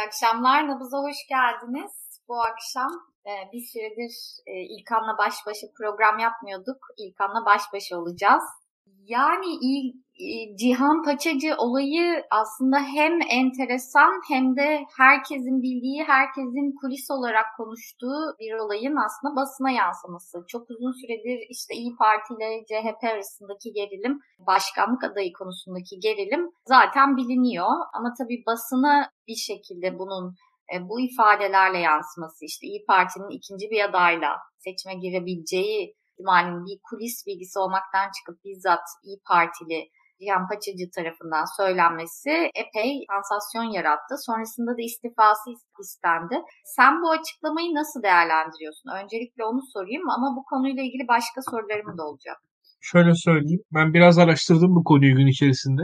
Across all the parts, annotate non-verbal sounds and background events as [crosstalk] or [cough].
İyi akşamlar. Nabız'a hoş geldiniz. Bu akşam e, bir süredir e, İlkan'la baş başa program yapmıyorduk. İlkan'la baş başa olacağız. Yani e, Cihan Paçacı olayı aslında hem enteresan hem de herkesin bildiği, herkesin kulis olarak konuştuğu bir olayın aslında basına yansıması. Çok uzun süredir işte İyi Parti ile CHP arasındaki gerilim, başkanlık adayı konusundaki gerilim zaten biliniyor. Ama tabii basına bir şekilde bunun e, bu ifadelerle yansıması işte İyi Parti'nin ikinci bir adayla seçime girebileceği ihtimalin bir kulis bilgisi olmaktan çıkıp bizzat İyi Partili Cihan Paçacı tarafından söylenmesi epey sansasyon yarattı. Sonrasında da istifası istendi. Sen bu açıklamayı nasıl değerlendiriyorsun? Öncelikle onu sorayım ama bu konuyla ilgili başka sorularım da olacak. Şöyle söyleyeyim. Ben biraz araştırdım bu konuyu gün içerisinde.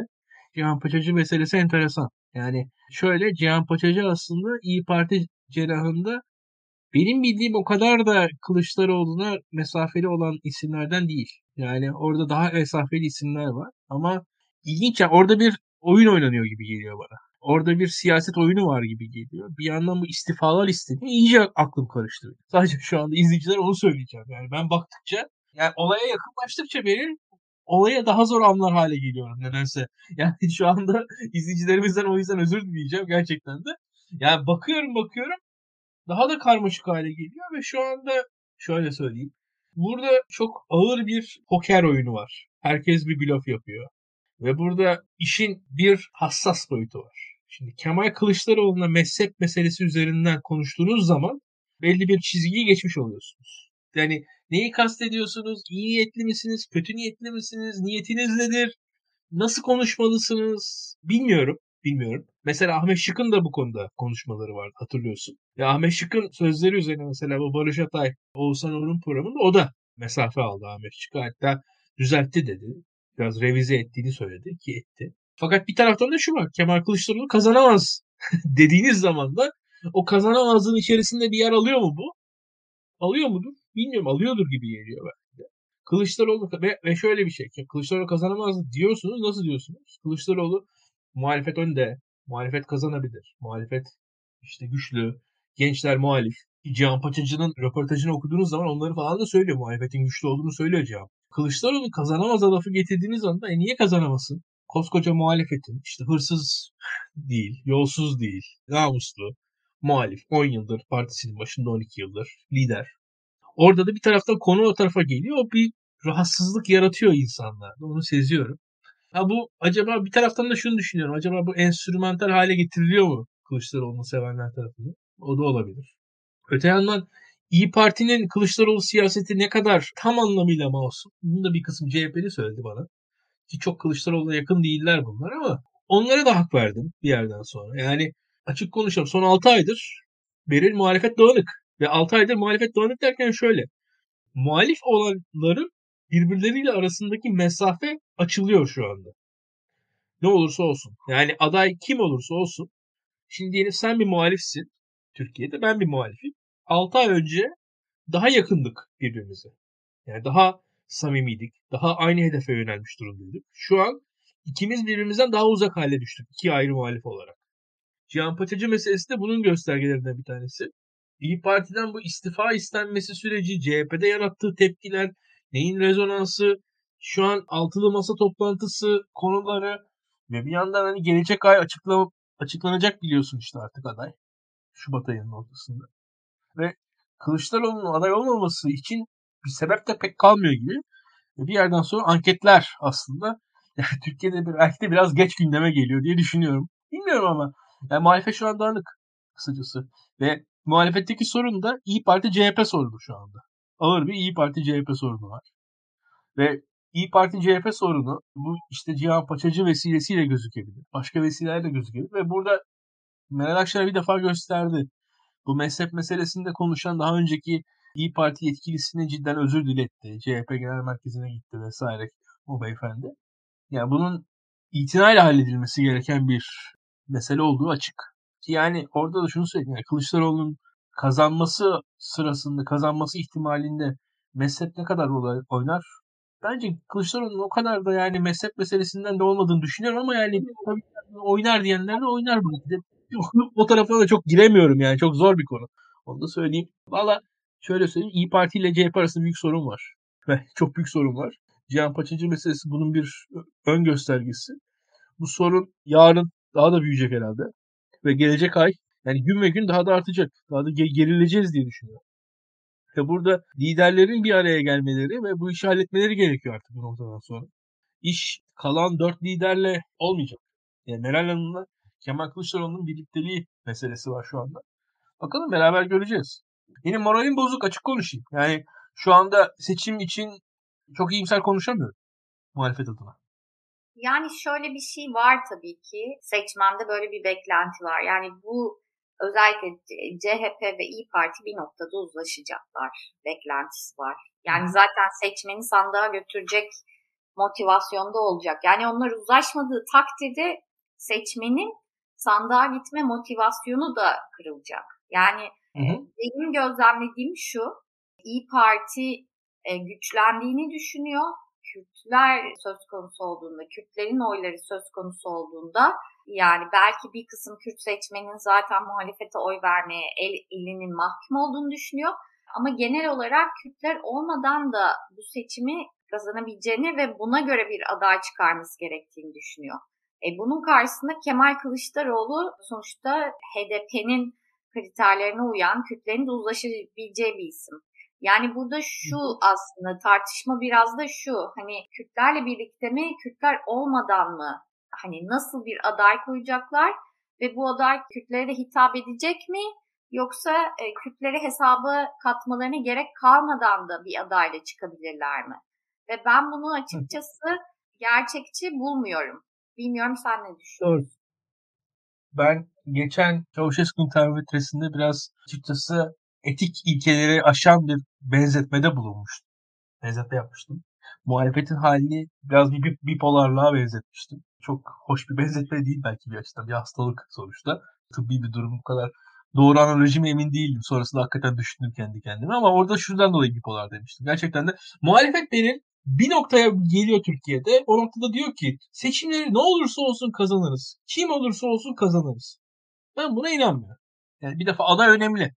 Cihan Paçacı meselesi enteresan. Yani şöyle Cihan Paçacı aslında İyi Parti cerrahında benim bildiğim o kadar da Kılıçdaroğlu'na mesafeli olan isimlerden değil. Yani orada daha mesafeli isimler var. Ama ilginç ya orada bir oyun oynanıyor gibi geliyor bana. Orada bir siyaset oyunu var gibi geliyor. Bir yandan bu istifalar istediği iyice aklım karıştı. [laughs] Sadece şu anda izleyiciler onu söyleyeceğim. Yani ben baktıkça yani olaya yakınlaştıkça benim olaya daha zor anlar hale geliyorum nedense. [laughs] Yani şu anda izleyicilerimizden o yüzden özür dileyeceğim gerçekten de. Yani bakıyorum bakıyorum daha da karmaşık hale geliyor ve şu anda şöyle söyleyeyim. Burada çok ağır bir poker oyunu var. Herkes bir blöf yapıyor. Ve burada işin bir hassas boyutu var. Şimdi Kemal Kılıçdaroğlu'na mezhep meselesi üzerinden konuştuğunuz zaman belli bir çizgiyi geçmiş oluyorsunuz. Yani neyi kastediyorsunuz? İyi niyetli misiniz? Kötü niyetli misiniz? Niyetiniz nedir? Nasıl konuşmalısınız? Bilmiyorum bilmiyorum. Mesela Ahmet Şık'ın da bu konuda konuşmaları var hatırlıyorsun. Ya Ahmet Şık'ın sözleri üzerine mesela bu Barış Atay, Oğuzhan Uğur'un programında o da mesafe aldı Ahmet Şık'a. Hatta düzeltti dedi. Biraz revize ettiğini söyledi ki etti. Fakat bir taraftan da şu var. Kemal Kılıçdaroğlu kazanamaz [laughs] dediğiniz zaman da o kazanamazlığın içerisinde bir yer alıyor mu bu? Alıyor mudur? Bilmiyorum. Alıyordur gibi geliyor belki de. Kılıçdaroğlu ve, ve şöyle bir şey. Kılıçdaroğlu kazanamaz diyorsunuz. Nasıl diyorsunuz? Kılıçdaroğlu muhalefet önde. Muhalefet kazanabilir. Muhalefet işte güçlü. Gençler muhalif. Cihan Paçacı'nın röportajını okuduğunuz zaman onları falan da söylüyor. Muhalefetin güçlü olduğunu söylüyor Cihan. Kılıçdaroğlu kazanamaz lafı getirdiğiniz anda e niye kazanamasın? Koskoca muhalefetin işte hırsız [laughs] değil, yolsuz değil, namuslu, muhalif. 10 yıldır partisinin başında 12 yıldır lider. Orada da bir taraftan konu o tarafa geliyor. O bir rahatsızlık yaratıyor insanlarda. Onu seziyorum. Ha bu acaba bir taraftan da şunu düşünüyorum. Acaba bu enstrümantal hale getiriliyor mu Kılıçdaroğlu'nu sevenler tarafından? O da olabilir. Öte yandan İyi Parti'nin Kılıçdaroğlu siyaseti ne kadar tam anlamıyla masum. Bunu da bir kısım CHP'li söyledi bana. Ki çok Kılıçdaroğlu'na yakın değiller bunlar ama onlara da hak verdim bir yerden sonra. Yani açık konuşalım son 6 aydır Beril muhalefet dağınık. Ve 6 aydır muhalefet dağınık derken şöyle. Muhalif olanların birbirleriyle arasındaki mesafe açılıyor şu anda. Ne olursa olsun. Yani aday kim olursa olsun. Şimdi diyelim sen bir muhalifsin. Türkiye'de ben bir muhalifim. 6 ay önce daha yakındık birbirimize. Yani daha samimiydik. Daha aynı hedefe yönelmiş durumdaydık. Şu an ikimiz birbirimizden daha uzak hale düştük. iki ayrı muhalif olarak. Cihan Paçacı meselesi de bunun göstergelerinden bir tanesi. İyi Parti'den bu istifa istenmesi süreci, CHP'de yarattığı tepkiler, neyin rezonansı, şu an altılı masa toplantısı konuları ve bir yandan hani gelecek ay açıkla, açıklanacak biliyorsun işte artık aday. Şubat ayının ortasında. Ve Kılıçdaroğlu'nun aday olmaması için bir sebep de pek kalmıyor gibi. Ve bir yerden sonra anketler aslında [laughs] yani Türkiye'de belki de biraz geç gündeme geliyor diye düşünüyorum. Bilmiyorum ama yani muhalefet şu an dağınık kısacası. Ve muhalefetteki sorun da İyi Parti CHP sorunu şu anda ağır bir İyi Parti CHP sorunu var. Ve İyi Parti CHP sorunu bu işte Cihan Paçacı vesilesiyle gözükebilir. Başka vesilelerle gözükebilir. Ve burada Meral Akşener bir defa gösterdi. Bu mezhep meselesinde konuşan daha önceki İyi Parti yetkilisine cidden özür diletti. CHP Genel Merkezi'ne gitti vesaire o beyefendi. Yani bunun itinayla halledilmesi gereken bir mesele olduğu açık. Yani orada da şunu söyleyeyim. Yani Kılıçdaroğlu'nun kazanması sırasında, kazanması ihtimalinde mezhep ne kadar rol oynar? Bence Kılıçdaroğlu'nun o kadar da yani mezhep meselesinden de olmadığını düşünüyorum ama yani tabii oynar diyenler de oynar belki [laughs] de. o tarafına da çok giremiyorum yani. Çok zor bir konu. Onu da söyleyeyim. Valla şöyle söyleyeyim. İyi Parti ile CHP arasında büyük sorun var. [laughs] Ve çok büyük sorun var. Cihan Paçacı meselesi bunun bir ön göstergesi. Bu sorun yarın daha da büyüyecek herhalde. Ve gelecek ay yani gün ve gün daha da artacak. Daha da gerileceğiz diye düşünüyorum. Ve burada liderlerin bir araya gelmeleri ve bu işi halletmeleri gerekiyor artık bu noktadan sonra. İş kalan dört liderle olmayacak. Yani Meral Hanım'la Kemal Kılıçdaroğlu'nun birlikteliği meselesi var şu anda. Bakalım beraber göreceğiz. Benim moralim bozuk açık konuşayım. Yani şu anda seçim için çok iyimser konuşamıyorum muhalefet adına. Yani şöyle bir şey var tabii ki. Seçmende böyle bir beklenti var. Yani bu özellikle CHP ve İyi Parti bir noktada uzlaşacaklar. Beklentisi var. Yani zaten seçmeni sandığa götürecek motivasyonda olacak. Yani onlar uzlaşmadığı takdirde seçmenin sandığa gitme motivasyonu da kırılacak. Yani hı hı. benim gözlemlediğim şu, İyi Parti e, güçlendiğini düşünüyor. Kürtler söz konusu olduğunda, Kürtlerin oyları söz konusu olduğunda yani belki bir kısım Kürt seçmenin zaten muhalefete oy vermeye el, elinin mahkum olduğunu düşünüyor. Ama genel olarak Kürtler olmadan da bu seçimi kazanabileceğini ve buna göre bir aday çıkarması gerektiğini düşünüyor. E, bunun karşısında Kemal Kılıçdaroğlu sonuçta HDP'nin kriterlerine uyan Kürtlerin de uzlaşabileceği bir isim. Yani burada şu aslında tartışma biraz da şu hani Kürtlerle birlikte mi Kürtler olmadan mı hani nasıl bir aday koyacaklar ve bu aday Kürtlere de hitap edecek mi yoksa e, Kürtleri hesaba katmalarına gerek kalmadan da bir adayla çıkabilirler mi? Ve ben bunu açıkçası gerçekçi bulmuyorum. Bilmiyorum sen ne düşünüyorsun? Doğru. Ben geçen Çavuşescu'nun termometresinde biraz açıkçası etik ilkeleri aşan bir benzetmede bulunmuştum. Benzetme yapmıştım. Muhalefetin halini biraz bir bipolarlığa benzetmiştim. Çok hoş bir benzetme değil belki bir açıdan. Bir hastalık sonuçta. Tıbbi bir durum bu kadar doğru analojime emin değilim. Sonrasında hakikaten düşündüm kendi kendime ama orada şuradan dolayı bipolar demiştim. Gerçekten de muhalefet benim bir noktaya geliyor Türkiye'de. O noktada diyor ki seçimleri ne olursa olsun kazanırız. Kim olursa olsun kazanırız. Ben buna inanmıyorum. Yani bir defa aday önemli.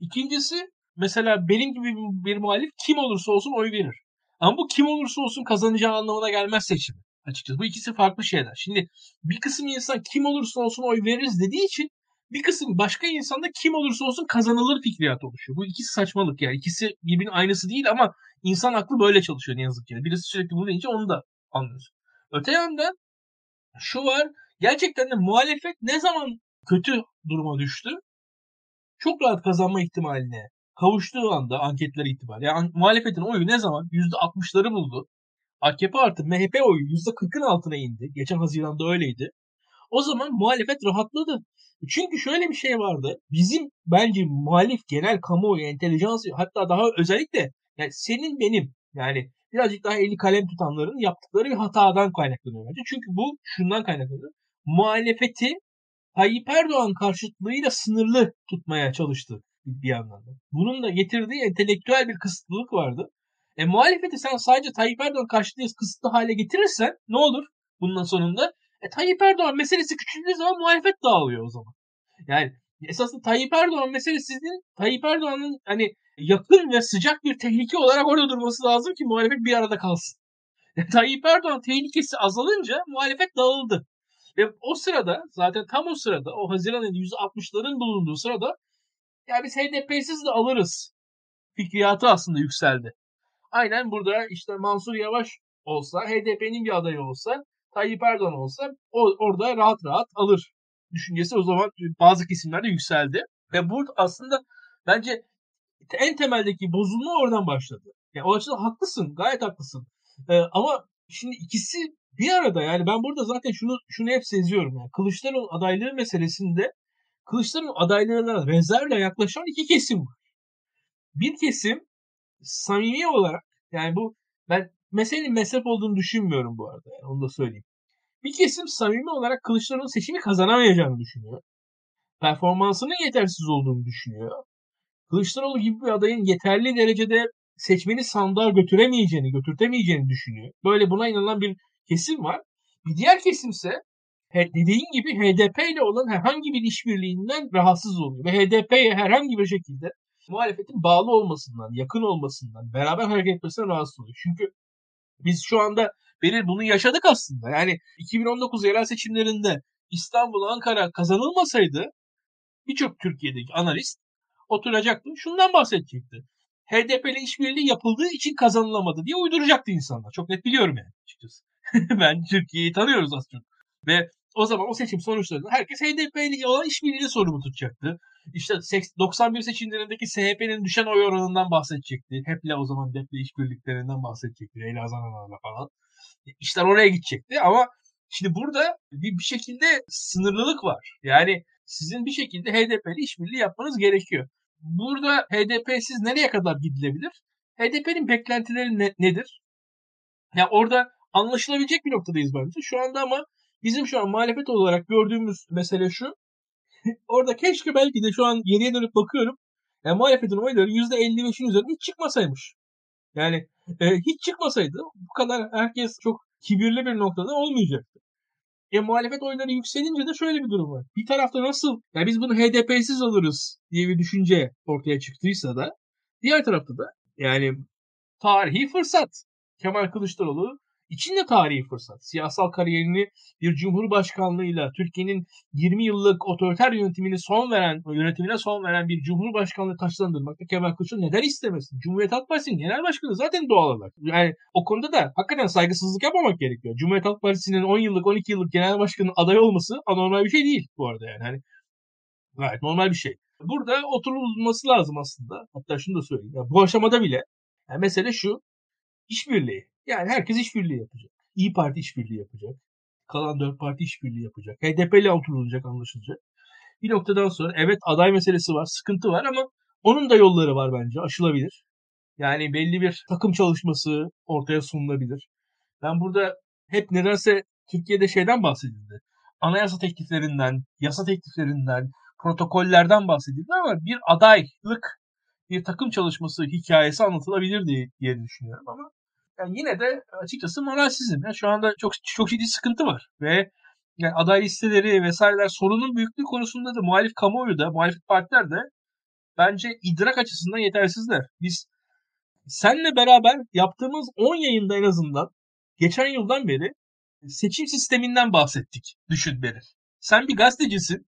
İkincisi mesela benim gibi bir muhalif kim olursa olsun oy verir. Ama bu kim olursa olsun kazanacağı anlamına gelmez seçimi. Açıkçası bu ikisi farklı şeyler. Şimdi bir kısım insan kim olursa olsun oy veririz dediği için bir kısım başka insanda kim olursa olsun kazanılır fikriyat oluşuyor. Bu ikisi saçmalık yani. İkisi birbirinin aynısı değil ama insan aklı böyle çalışıyor ne yazık ki. Birisi sürekli bunu deyince onu da anlıyorsun. Öte yandan şu var. Gerçekten de muhalefet ne zaman kötü duruma düştü? Çok rahat kazanma ihtimaline kavuştuğu anda anketler itibariyle. Yani muhalefetin oyu ne zaman %60'ları buldu. AKP artı MHP oyu %40'ın altına indi. Geçen Haziran'da öyleydi. O zaman muhalefet rahatladı. Çünkü şöyle bir şey vardı. Bizim bence muhalif genel kamuoyu, entelijans hatta daha özellikle yani senin benim yani birazcık daha eli kalem tutanların yaptıkları bir hatadan kaynaklanıyor bence. Çünkü bu şundan kaynaklanıyor. Muhalefeti Tayyip Erdoğan karşıtlığıyla sınırlı tutmaya çalıştı bir yandan da. Bunun da getirdiği entelektüel bir kısıtlılık vardı. E muhalefeti sen sadece Tayyip Erdoğan karşıtlığıyla kısıtlı hale getirirsen ne olur bunun sonunda? E, Tayyip Erdoğan meselesi küçüldüğü zaman muhalefet dağılıyor o zaman. Yani esasında Tayyip Erdoğan meselesinin Tayyip Erdoğan'ın hani yakın ve sıcak bir tehlike olarak orada durması lazım ki muhalefet bir arada kalsın. E, Tayyip Erdoğan tehlikesi azalınca muhalefet dağıldı. Ve o sırada zaten tam o sırada o Haziran ayında %60'ların bulunduğu sırada ya biz HDP'siz de alırız fikriyatı aslında yükseldi. Aynen burada işte Mansur Yavaş olsa, HDP'nin bir adayı olsa Tayyip Erdoğan olsa o, orada rahat rahat alır düşüncesi o zaman bazı kesimlerde yükseldi. Ve bu aslında bence en temeldeki bozulma oradan başladı. Yani o açıdan haklısın, gayet haklısın. Ee, ama şimdi ikisi bir arada yani ben burada zaten şunu şunu hep seziyorum yani Kılıçdaroğlu adaylığı meselesinde Kılıçdaroğlu adaylığına rezervle yaklaşan iki kesim var. Bir kesim samimi olarak yani bu ben meselenin mezhep olduğunu düşünmüyorum bu arada. Yani onu da söyleyeyim. Bir kesim samimi olarak Kılıçdaroğlu'nun seçimi kazanamayacağını düşünüyor. Performansının yetersiz olduğunu düşünüyor. Kılıçdaroğlu gibi bir adayın yeterli derecede seçmeni sandığa götüremeyeceğini, götürtemeyeceğini düşünüyor. Böyle buna inanan bir kesim var. Bir diğer kesimse dediğin gibi HDP ile olan herhangi bir işbirliğinden rahatsız oluyor. Ve HDP'ye herhangi bir şekilde muhalefetin bağlı olmasından, yakın olmasından, beraber hareket etmesinden rahatsız oluyor. Çünkü biz şu anda Beril bunu yaşadık aslında. Yani 2019 yerel seçimlerinde İstanbul, Ankara kazanılmasaydı birçok Türkiye'deki analist oturacaktı. Şundan bahsedecekti. HDP ile işbirliği yapıldığı için kazanılamadı diye uyduracaktı insanlar. Çok net biliyorum yani açıkçası. [laughs] ben Türkiye'yi tanıyoruz az çok. Ve o zaman o seçim sonuçlarında herkes HDP ile olan işbirliğini sorumlu tutacaktı. İşte 91 seçimlerindeki SHP'nin düşen oy oranından bahsedecekti. HEP'le o zaman DEP'le işbirliklerinden bahsedecekti. Leyla Zananlar'la falan. İşler oraya gidecekti ama şimdi burada bir, bir şekilde sınırlılık var. Yani sizin bir şekilde HDP ile işbirliği yapmanız gerekiyor. Burada HDP'siz nereye kadar gidilebilir? HDP'nin beklentileri ne, nedir? Ya yani orada anlaşılabilecek bir noktadayız bence. Şu anda ama bizim şu an muhalefet olarak gördüğümüz mesele şu. [laughs] orada keşke belki de şu an geriye dönüp bakıyorum. Yani muhalefetin oyları %55'in üzerinde hiç çıkmasaymış. Yani e, hiç çıkmasaydı bu kadar herkes çok kibirli bir noktada olmayacaktı. E muhalefet oyları yükselince de şöyle bir durum var. Bir tarafta nasıl ya biz bunu HDP'siz alırız diye bir düşünce ortaya çıktıysa da diğer tarafta da yani tarihi fırsat. Kemal Kılıçdaroğlu için de tarihi fırsat. Siyasal kariyerini bir cumhurbaşkanlığıyla Türkiye'nin 20 yıllık otoriter yönetimini son veren, yönetimine son veren bir cumhurbaşkanlığı taşlandırmakta Kemal Kılıçdaroğlu neden istemesin? Cumhuriyet Halk Partisi'nin genel başkanı zaten doğal olarak. Yani o konuda da hakikaten saygısızlık yapmamak gerekiyor. Cumhuriyet Halk Partisi'nin 10 yıllık 12 yıllık genel başkanın aday olması anormal bir şey değil bu arada yani. Hani gayet normal bir şey. Burada oturulması lazım aslında. Hatta şunu da söyleyeyim. Yani bu aşamada bile yani mesele şu. işbirliği. Yani herkes işbirliği yapacak. İyi Parti işbirliği yapacak. Kalan dört parti işbirliği yapacak. HDP ile oturulacak anlaşılacak. Bir noktadan sonra evet aday meselesi var, sıkıntı var ama onun da yolları var bence aşılabilir. Yani belli bir takım çalışması ortaya sunulabilir. Ben burada hep nedense Türkiye'de şeyden bahsedildi. Anayasa tekliflerinden, yasa tekliflerinden, protokollerden bahsedildi ama bir adaylık, bir takım çalışması hikayesi anlatılabilir diye, diye düşünüyorum ama yani yine de açıkçası moralsizim. Yani şu anda çok çok ciddi sıkıntı var ve yani aday listeleri vesaireler sorunun büyüklüğü konusunda da muhalif kamuoyu da muhalif partiler de bence idrak açısından yetersizler. Biz senle beraber yaptığımız 10 yayında en azından geçen yıldan beri seçim sisteminden bahsettik düşün beni. Sen bir gazetecisin.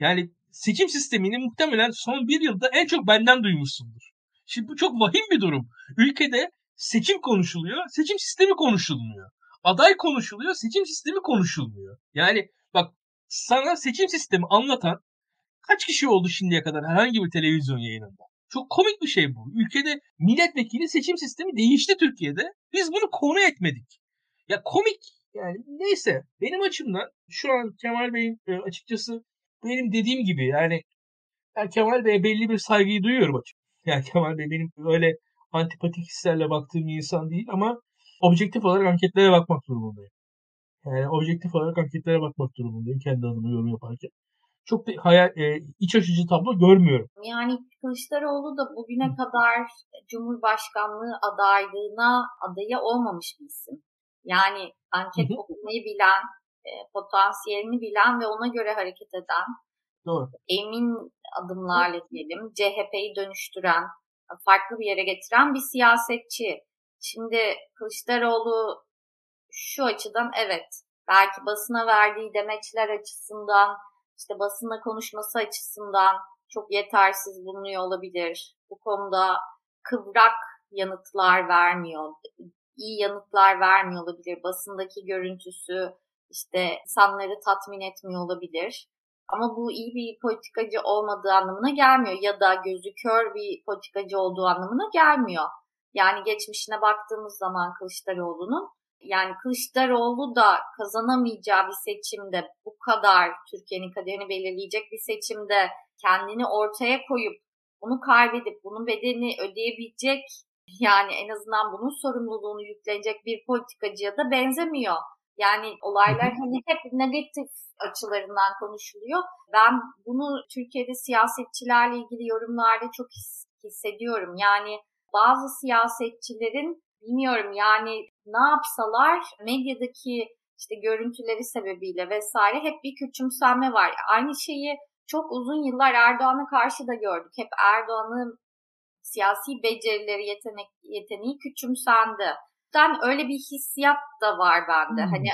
Yani seçim sistemini muhtemelen son bir yılda en çok benden duymuşsundur. Şimdi bu çok vahim bir durum. Ülkede seçim konuşuluyor, seçim sistemi konuşulmuyor. Aday konuşuluyor, seçim sistemi konuşulmuyor. Yani bak sana seçim sistemi anlatan kaç kişi oldu şimdiye kadar herhangi bir televizyon yayınında? Çok komik bir şey bu. Ülkede milletvekili seçim sistemi değişti Türkiye'de. Biz bunu konu etmedik. Ya komik yani neyse benim açımdan şu an Kemal Bey'in e, açıkçası benim dediğim gibi yani ben Kemal Bey'e belli bir saygıyı duyuyorum açıkçası. [laughs] Yani Kemal Bey benim öyle antipatik hislerle baktığım bir insan değil ama objektif olarak anketlere bakmak durumundayım. Yani objektif olarak anketlere bakmak durumundayım kendi adıma yorum yaparken. Çok da hayal, e, iç açıcı tablo görmüyorum. Yani Kılıçdaroğlu da bugüne kadar Cumhurbaşkanlığı adaylığına adaya olmamış bir isim. Yani anket okumayı bilen, e, potansiyelini bilen ve ona göre hareket eden, Doğru. emin adımlarla diyelim, CHP'yi dönüştüren, farklı bir yere getiren bir siyasetçi. Şimdi Kılıçdaroğlu şu açıdan evet belki basına verdiği demeçler açısından işte basına konuşması açısından çok yetersiz bulunuyor olabilir. Bu konuda kıvrak yanıtlar vermiyor. iyi yanıtlar vermiyor olabilir. Basındaki görüntüsü işte insanları tatmin etmiyor olabilir. Ama bu iyi bir politikacı olmadığı anlamına gelmiyor ya da gözü kör bir politikacı olduğu anlamına gelmiyor. Yani geçmişine baktığımız zaman Kılıçdaroğlu'nun yani Kılıçdaroğlu da kazanamayacağı bir seçimde bu kadar Türkiye'nin kaderini belirleyecek bir seçimde kendini ortaya koyup bunu kaybedip bunun bedelini ödeyebilecek yani en azından bunun sorumluluğunu yüklenecek bir politikacıya da benzemiyor. Yani olaylar hani hep negatif açılarından konuşuluyor. Ben bunu Türkiye'de siyasetçilerle ilgili yorumlarda çok hissediyorum. Yani bazı siyasetçilerin bilmiyorum yani ne yapsalar medyadaki işte görüntüleri sebebiyle vesaire hep bir küçümsenme var. Aynı şeyi çok uzun yıllar Erdoğan'a karşı da gördük. Hep Erdoğan'ın siyasi becerileri, yetenek, yeteneği küçümsendi. Ben öyle bir hissiyat da var bende. Hmm. Hani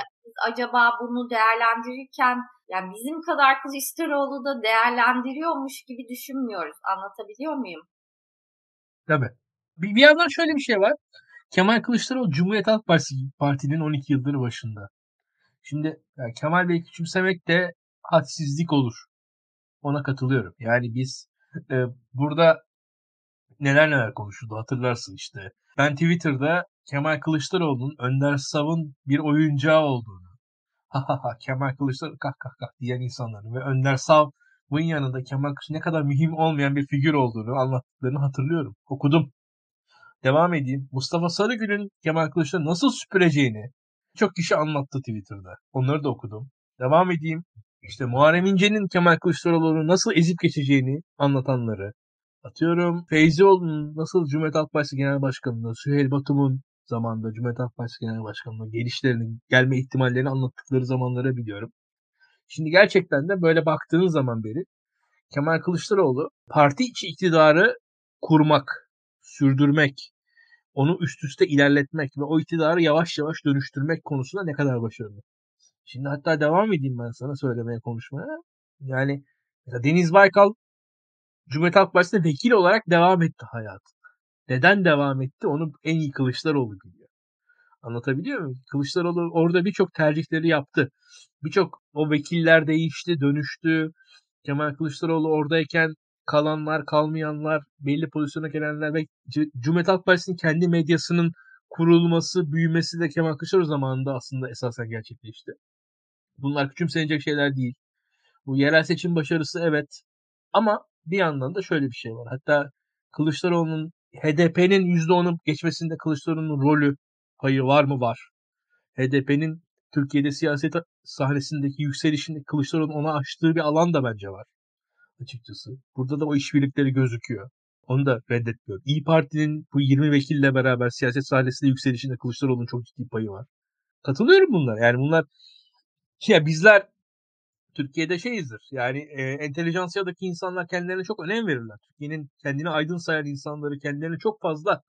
acaba bunu değerlendirirken yani bizim kadar Kılıçdaroğlu da değerlendiriyormuş gibi düşünmüyoruz. Anlatabiliyor muyum? Tabii. Bir, bir yandan şöyle bir şey var. Kemal Kılıçdaroğlu Cumhuriyet Halk Partisi Parti'nin 12 yıldır başında. Şimdi yani Kemal Bey küçümsemek de hadsizlik olur. Ona katılıyorum. Yani biz e, burada neler neler konuşuldu hatırlarsın işte. Ben Twitter'da Kemal Kılıçdaroğlu'nun Önder Sav'ın bir oyuncağı olduğunu, ha ha ha Kemal Kılıçdaroğlu kah kah kah diyen insanların ve Önder Sav'ın yanında Kemal Kılıçdaroğlu ne kadar mühim olmayan bir figür olduğunu anlattıklarını hatırlıyorum. Okudum. Devam edeyim. Mustafa Sarıgül'ün Kemal Kılıçdaroğlu nasıl süpüreceğini çok kişi anlattı Twitter'da. Onları da okudum. Devam edeyim. İşte Muharrem İnce'nin Kemal Kılıçdaroğlu'nu nasıl ezip geçeceğini anlatanları. Atıyorum Feyzioğlu'nun nasıl Cumhuriyet Halk Partisi Genel Başkanı'nda, Süheyl Batum'un zamanında Cumhuriyet Halk Partisi Genel Başkanı'na gelişlerini, gelme ihtimallerini anlattıkları zamanları biliyorum. Şimdi gerçekten de böyle baktığın zaman beri Kemal Kılıçdaroğlu parti içi iktidarı kurmak, sürdürmek, onu üst üste ilerletmek ve o iktidarı yavaş yavaş dönüştürmek konusunda ne kadar başarılı. Şimdi hatta devam edeyim ben sana söylemeye konuşmaya. Yani Deniz Baykal Cumhuriyet Halk Partisi'nde vekil olarak devam etti hayatı. Neden devam etti onu en iyi Kılıçdaroğlu biliyor. Anlatabiliyor muyum? Kılıçdaroğlu orada birçok tercihleri yaptı. Birçok o vekiller değişti, dönüştü. Kemal Kılıçdaroğlu oradayken kalanlar, kalmayanlar, belli pozisyona gelenler ve Cumhuriyet Halk Partisi'nin kendi medyasının kurulması, büyümesi de Kemal Kılıçdaroğlu zamanında aslında esasen gerçekleşti. Bunlar küçümsenecek şeyler değil. Bu yerel seçim başarısı evet. Ama bir yandan da şöyle bir şey var. Hatta Kılıçdaroğlu'nun HDP'nin %10'u geçmesinde Kılıçdaroğlu'nun rolü, payı var mı? Var. HDP'nin Türkiye'de siyaset sahnesindeki yükselişinde Kılıçdaroğlu'nun ona açtığı bir alan da bence var. Açıkçası. Burada da o işbirlikleri gözüküyor. Onu da reddetmiyorum. İyi Parti'nin bu 20 vekille beraber siyaset sahnesinde yükselişinde Kılıçdaroğlu'nun çok ciddi payı var. Katılıyorum bunlar. Yani bunlar ya bizler Türkiye'de şeyizdir. Yani e, entelijansiyadaki insanlar kendilerine çok önem verirler. Türkiye'nin kendini aydın sayan insanları kendilerini çok fazla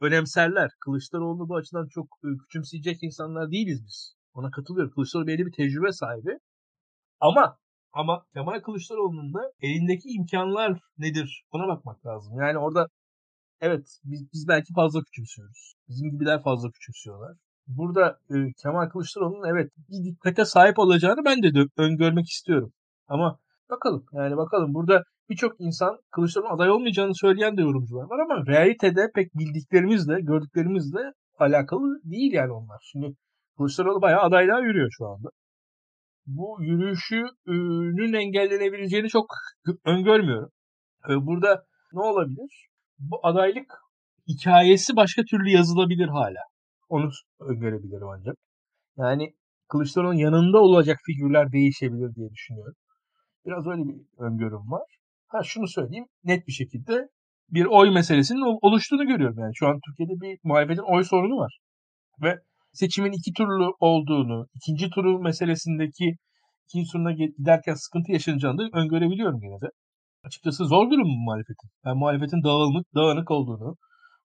önemserler. Kılıçdaroğlu bu açıdan çok e, küçümseyecek insanlar değiliz biz. Ona katılıyorum. Kılıçdaroğlu belli bir tecrübe sahibi. Ama ama Kemal Kılıçdaroğlu'nun da elindeki imkanlar nedir? Ona bakmak lazım. Yani orada evet biz, biz belki fazla küçümsüyoruz. Bizim gibiler fazla küçümsüyorlar burada e, Kemal Kılıçdaroğlu'nun evet bir dikkate sahip olacağını ben de öngörmek istiyorum. Ama bakalım yani bakalım burada birçok insan Kılıçdaroğlu'nun aday olmayacağını söyleyen de yorumcular var ama realitede pek bildiklerimizle, gördüklerimizle alakalı değil yani onlar. Şimdi Kılıçdaroğlu bayağı adaylığa yürüyor şu anda. Bu yürüyüşünün engellenebileceğini çok öngörmüyorum. E, burada ne olabilir? Bu adaylık hikayesi başka türlü yazılabilir hala. Onu öngörebilirim ancak. Yani Kılıçdaroğlu'nun yanında olacak figürler değişebilir diye düşünüyorum. Biraz öyle bir öngörüm var. Ha şunu söyleyeyim net bir şekilde bir oy meselesinin oluştuğunu görüyorum. Yani şu an Türkiye'de bir muhalefetin oy sorunu var. Ve seçimin iki turlu olduğunu, ikinci turu meselesindeki ikinci turuna giderken sıkıntı yaşanacağını da öngörebiliyorum gene de. Açıkçası zor durum bu muhalefetin. Ben muhalefetin dağılmış, dağınık olduğunu,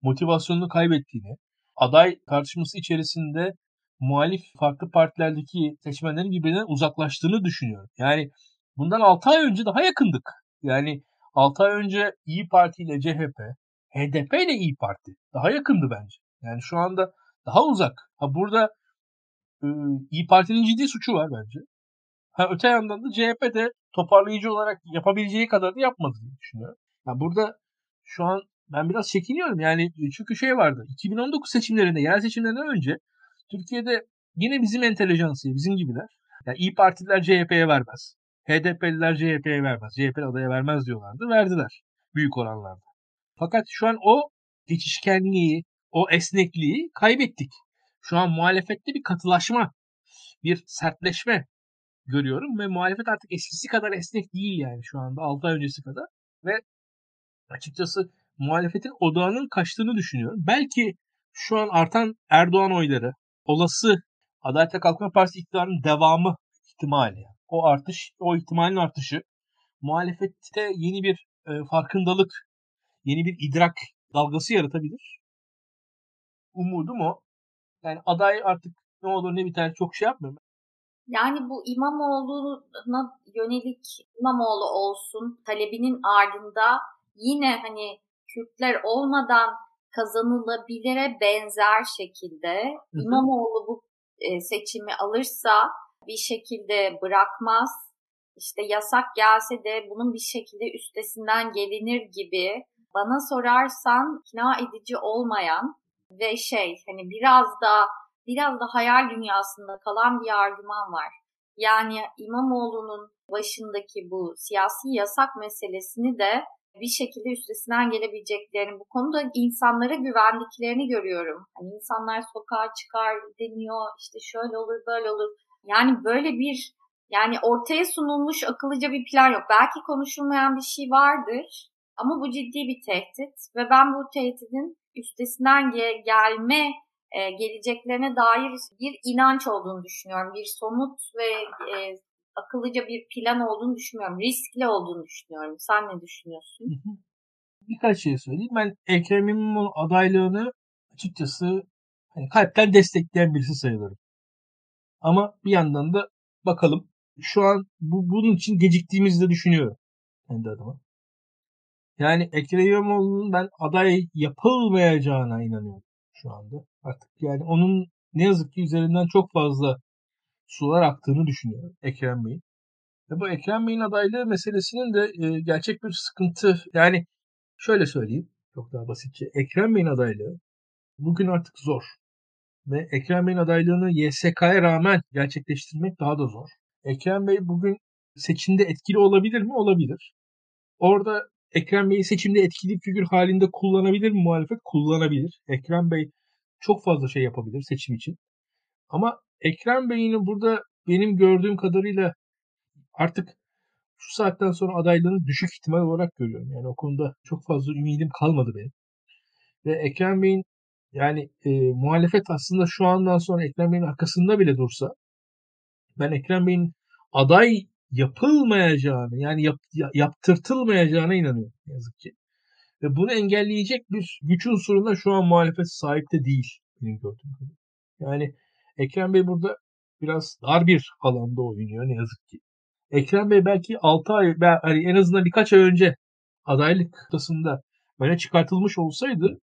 motivasyonunu kaybettiğini, aday tartışması içerisinde muhalif farklı partilerdeki seçmenlerin birbirinden uzaklaştığını düşünüyorum. Yani bundan 6 ay önce daha yakındık. Yani 6 ay önce İyi Parti ile CHP, HDP ile İyi Parti daha yakındı bence. Yani şu anda daha uzak. Ha burada e, İyi Parti'nin ciddi suçu var bence. Ha öte yandan da CHP de toparlayıcı olarak yapabileceği kadar da yapmadı diye düşünüyorum. Yani burada şu an ben biraz çekiniyorum. Yani e, çünkü şey vardı. 2019 seçimlerinde, yerel seçimlerinden önce Türkiye'de yine bizim entelejansiye, bizim gibiler. Yani İyi Partililer CHP'ye vermez. HDP'liler CHP'ye vermez. CHP adaya vermez diyorlardı. Verdiler. Büyük oranlarda. Fakat şu an o geçişkenliği, o esnekliği kaybettik. Şu an muhalefette bir katılaşma, bir sertleşme görüyorum ve muhalefet artık eskisi kadar esnek değil yani şu anda 6 ay öncesi kadar. Ve açıkçası muhalefetin odağının kaçtığını düşünüyorum. Belki şu an artan Erdoğan oyları, olası Adalet ve Kalkınma Partisi iktidarının devamı ihtimali. O artış, o ihtimalin artışı muhalefette yeni bir e, farkındalık, yeni bir idrak dalgası yaratabilir. Umudum o. Yani aday artık ne olur ne biter çok şey yapmıyor. Yani bu İmamoğlu'na yönelik İmamoğlu olsun talebinin ardında yine hani Kürtler olmadan kazanılabilire benzer şekilde. İmamoğlu bu e, seçimi alırsa bir şekilde bırakmaz. İşte yasak gelse de bunun bir şekilde üstesinden gelinir gibi bana sorarsan ikna edici olmayan ve şey hani biraz da biraz da hayal dünyasında kalan bir argüman var. Yani İmamoğlu'nun başındaki bu siyasi yasak meselesini de bir şekilde üstesinden gelebileceklerini, bu konuda insanlara güvendiklerini görüyorum. Hani insanlar sokağa çıkar deniyor, işte şöyle olur, böyle olur. Yani böyle bir yani ortaya sunulmuş akıllıca bir plan yok. Belki konuşulmayan bir şey vardır ama bu ciddi bir tehdit ve ben bu tehditin üstesinden ge- gelme e, geleceklerine dair bir inanç olduğunu düşünüyorum. Bir somut ve e, akıllıca bir plan olduğunu düşünmüyorum. Riskli olduğunu düşünüyorum. Sen ne düşünüyorsun? Birkaç şey söyleyeyim. Ben Ekrem İmamoğlu adaylığını açıkçası hani kalpten destekleyen birisi sayılırım. Ama bir yandan da bakalım. Şu an bu, bunun için geciktiğimizi de düşünüyorum. Kendi adıma. Yani Ekrem İmamoğlu'nun ben aday yapılmayacağına inanıyorum şu anda. Artık yani onun ne yazık ki üzerinden çok fazla sular aktığını düşünüyorum Ekrem Bey'in. Ve bu Ekrem Bey'in adaylığı meselesinin de e, gerçek bir sıkıntı. Yani şöyle söyleyeyim çok daha basitçe. Ekrem Bey'in adaylığı bugün artık zor. Ve Ekrem Bey'in adaylığını YSK'ya rağmen gerçekleştirmek daha da zor. Ekrem Bey bugün seçimde etkili olabilir mi? Olabilir. Orada Ekrem Bey'i seçimde etkili figür halinde kullanabilir mi muhalefet? Kullanabilir. Ekrem Bey çok fazla şey yapabilir seçim için. Ama Ekrem Bey'in burada benim gördüğüm kadarıyla artık şu saatten sonra adaylığını düşük ihtimal olarak görüyorum. Yani o konuda çok fazla ümidim kalmadı benim. Ve Ekrem Bey'in yani e, muhalefet aslında şu andan sonra Ekrem Bey'in arkasında bile dursa ben Ekrem Bey'in aday yapılmayacağını yani yap, yaptırtılmayacağına inanıyorum yazık ki. Ve bunu engelleyecek bir güç unsuruna şu an muhalefet sahip de değil benim gördüğüm kadarıyla. Yani Ekrem Bey burada biraz dar bir alanda oynuyor ne yazık ki. Ekrem Bey belki 6 ay, yani en azından birkaç ay önce adaylık kıtasında böyle çıkartılmış olsaydı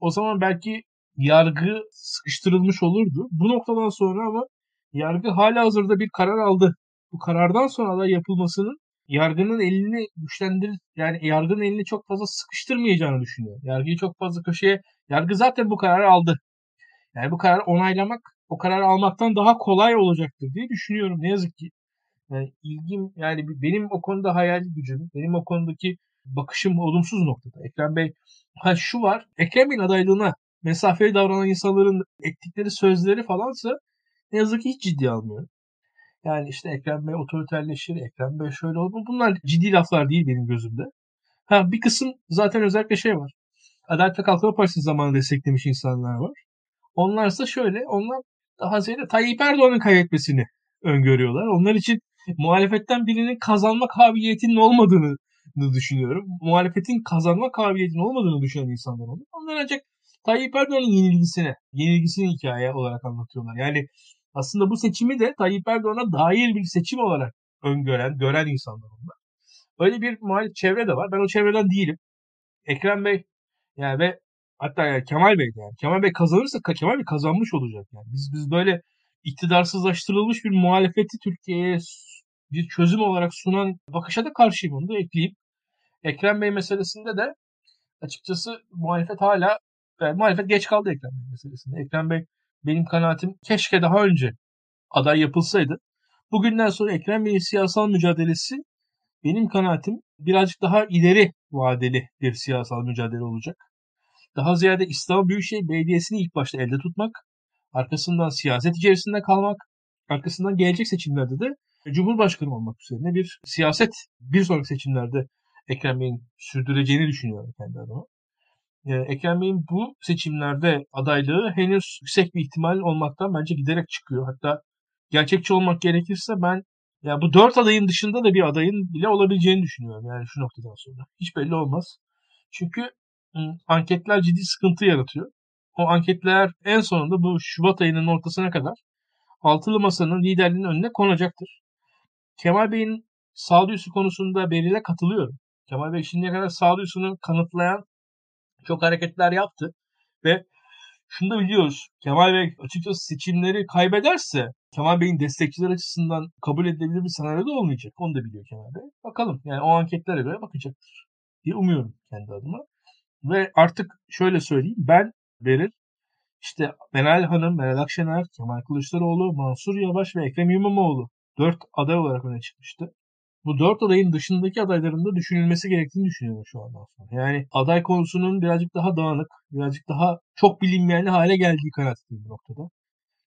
o zaman belki yargı sıkıştırılmış olurdu. Bu noktadan sonra ama yargı hala hazırda bir karar aldı. Bu karardan sonra da yapılmasının yargının elini güçlendirir yani yargının elini çok fazla sıkıştırmayacağını düşünüyor. Yargıyı çok fazla köşeye yargı zaten bu kararı aldı. Yani bu kararı onaylamak o kararı almaktan daha kolay olacaktır diye düşünüyorum. Ne yazık ki. Yani ilgim yani benim o konuda hayal gücüm, benim o konudaki bakışım olumsuz noktada. Ekrem Bey ha şu var. Ekrem Bey'in adaylığına mesafeli davranan insanların ettikleri sözleri falansa ne yazık ki hiç ciddi almıyorum. Yani işte Ekrem Bey otoriterleşir, Ekrem Bey şöyle olur. Bunlar ciddi laflar değil benim gözümde. Ha bir kısım zaten özellikle şey var. Adalet ve Kalkınma Partisi zamanında desteklemiş insanlar var. Onlarsa şöyle, onlar daha ziyade Tayyip Erdoğan'ın kaybetmesini öngörüyorlar. Onlar için muhalefetten birinin kazanma kabiliyetinin olmadığını düşünüyorum. Muhalefetin kazanma kabiliyetinin olmadığını düşünen insanlar olur. Onlar ancak Tayyip Erdoğan'ın yenilgisine, yenilgisini hikaye olarak anlatıyorlar. Yani aslında bu seçimi de Tayyip Erdoğan'a dair bir seçim olarak öngören, gören insanlar onlar. Öyle bir muhalif çevre de var. Ben o çevreden değilim. Ekrem Bey yani ve hatta yani Kemal Bey yani. Kemal Bey kazanırsa Kemal Bey kazanmış olacak yani. Biz biz böyle iktidarsızlaştırılmış bir muhalefeti Türkiye'ye bir çözüm olarak sunan bakışa da karşıyım onu da ekleyeyim. Ekrem Bey meselesinde de açıkçası muhalefet hala yani muhalefet geç kaldı Ekrem Bey meselesinde. Ekrem Bey benim kanaatim keşke daha önce aday yapılsaydı. Bugünden sonra Ekrem Bey'in siyasal mücadelesi benim kanaatim birazcık daha ileri vadeli bir siyasal mücadele olacak. Daha ziyade İstanbul Büyükşehir Belediyesi'ni ilk başta elde tutmak, arkasından siyaset içerisinde kalmak, arkasından gelecek seçimlerde de Cumhurbaşkanı olmak üzerine bir siyaset bir sonraki seçimlerde Ekrem Bey'in sürdüreceğini düşünüyorum kendi adıma. e, Ekrem Bey'in bu seçimlerde adaylığı henüz yüksek bir ihtimal olmaktan bence giderek çıkıyor. Hatta gerçekçi olmak gerekirse ben ya bu dört adayın dışında da bir adayın bile olabileceğini düşünüyorum yani şu noktadan sonra. Hiç belli olmaz. Çünkü anketler ciddi sıkıntı yaratıyor. O anketler en sonunda bu Şubat ayının ortasına kadar altılı masanın liderliğinin önüne konacaktır. Kemal Bey'in sağduyusu konusunda Beril'e katılıyorum. Kemal Bey şimdiye kadar sağduyusunu kanıtlayan çok hareketler yaptı. Ve şunu da biliyoruz. Kemal Bey açıkçası seçimleri kaybederse Kemal Bey'in destekçiler açısından kabul edilebilir bir senaryo da olmayacak. Onu da biliyor Kemal Bey. Bakalım yani o anketlere göre bakacaktır diye umuyorum kendi adıma. Ve artık şöyle söyleyeyim ben Beril işte Meral Hanım, Meral Akşener, Kemal Kılıçdaroğlu, Mansur Yavaş ve Ekrem İmamoğlu dört aday olarak öne çıkmıştı. Bu dört adayın dışındaki adayların da düşünülmesi gerektiğini düşünüyorum şu andan sonra. Yani aday konusunun birazcık daha dağınık, birazcık daha çok bilinmeyen hale geldiği kanaatindeyim bu noktada.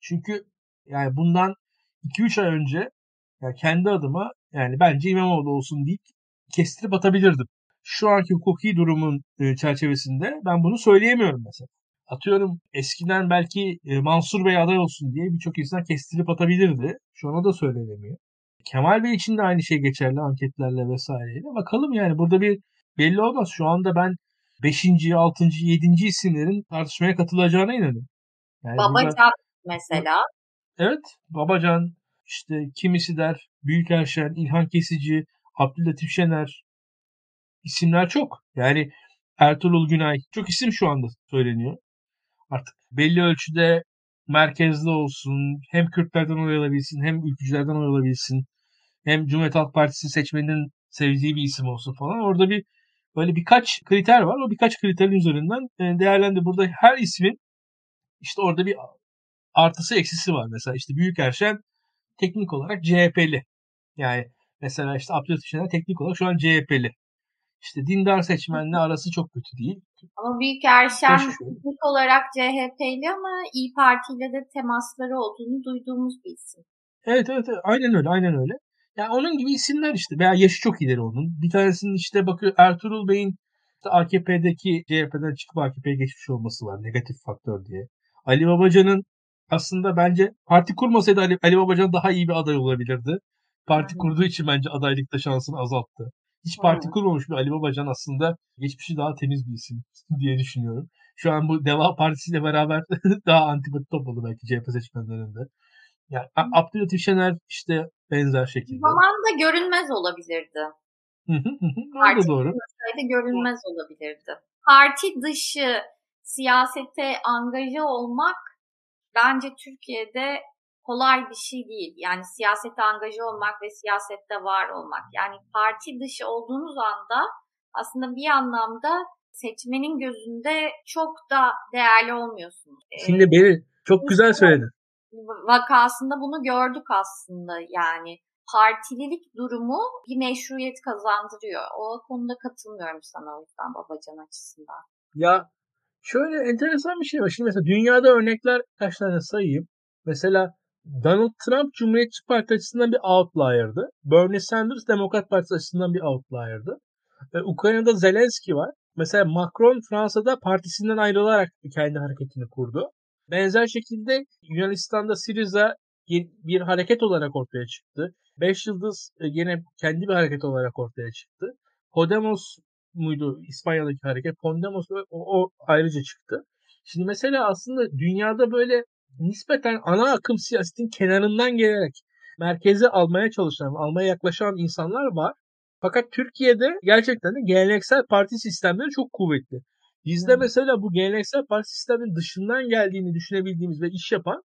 Çünkü yani bundan 2-3 ay önce yani kendi adıma yani bence İmamoğlu olsun deyip kestirip atabilirdim. Şu anki hukuki durumun e, çerçevesinde ben bunu söyleyemiyorum mesela. Atıyorum eskiden belki e, Mansur Bey aday olsun diye birçok insan kestirip atabilirdi. Şu anda da söylenemiyor. Kemal Bey için de aynı şey geçerli anketlerle vesaireyle. Bakalım yani burada bir belli olmaz. Şu anda ben 5. 6. 7. isimlerin tartışmaya katılacağına inanıyorum. Yani Babacan burada... mesela. Evet. Babacan işte kimisi der Büyükerşen, İlhan Kesici, Abdülatif Şener isimler çok. Yani Ertuğrul Günay çok isim şu anda söyleniyor. Artık belli ölçüde merkezli olsun, hem Kürtlerden oy alabilsin, hem ülkücülerden oy alabilsin, hem Cumhuriyet Halk Partisi seçmeninin sevdiği bir isim olsun falan. Orada bir böyle birkaç kriter var. O birkaç kriterin üzerinden e, değerlendi. Burada her ismin işte orada bir artısı eksisi var. Mesela işte Büyük Erşen teknik olarak CHP'li. Yani mesela işte Abdülhamit Şener teknik olarak şu an CHP'li. İşte dindar seçmenle arası çok kötü değil. Ama Büyük Erşen teknik olarak CHP'li ama İyi Parti ile de temasları olduğunu duyduğumuz bir isim. Evet evet aynen öyle aynen öyle. Yani onun gibi isimler işte veya yaşı çok ileri onun. Bir tanesinin işte bakıyor Ertuğrul Bey'in işte AKP'deki CHP'den çıkıp AKP'ye geçmiş olması var negatif faktör diye. Ali Babacan'ın aslında bence parti kurmasaydı Ali, Ali Babacan daha iyi bir aday olabilirdi. Parti kurduğu için bence adaylıkta şansını azalttı. Hiç parti kurmamış bir Ali Babacan aslında geçmişi daha temiz bir isim [laughs] diye düşünüyorum. Şu an bu Deva Partisi ile beraber [laughs] daha antipati topladı belki CHP seçmenlerinde. Yani Abdülhatif Şener işte benzer şekilde. Zamanda görünmez olabilirdi. Parti doğru. görünmez olabilirdi. Parti dışı siyasete angaja olmak bence Türkiye'de kolay bir şey değil. Yani siyasete angaja olmak ve siyasette var olmak. Yani parti dışı olduğunuz anda aslında bir anlamda seçmenin gözünde çok da değerli olmuyorsunuz. Şimdi beni çok güzel söyledin vakasında bunu gördük aslında yani. Partililik durumu bir meşruiyet kazandırıyor. O konuda katılmıyorum sana o yüzden Babacan açısından. Ya şöyle enteresan bir şey var. Şimdi mesela dünyada örnekler kaç tane sayayım. Mesela Donald Trump Cumhuriyetçi Parti açısından bir outlier'dı. Bernie Sanders Demokrat Parti açısından bir outlier'dı. Ee, Ukrayna'da Zelenski var. Mesela Macron Fransa'da partisinden ayrılarak kendi hareketini kurdu. Benzer şekilde Yunanistan'da Syriza bir hareket olarak ortaya çıktı. Beş Yıldız e, yine kendi bir hareket olarak ortaya çıktı. Podemos muydu İspanya'daki hareket? Podemos o, o ayrıca çıktı. Şimdi mesela aslında dünyada böyle nispeten ana akım siyasetin kenarından gelerek merkeze almaya çalışan, almaya yaklaşan insanlar var. Fakat Türkiye'de gerçekten de geleneksel parti sistemleri çok kuvvetli. Bizde mesela bu geleneksel parti sisteminin dışından geldiğini düşünebildiğimiz ve iş yapan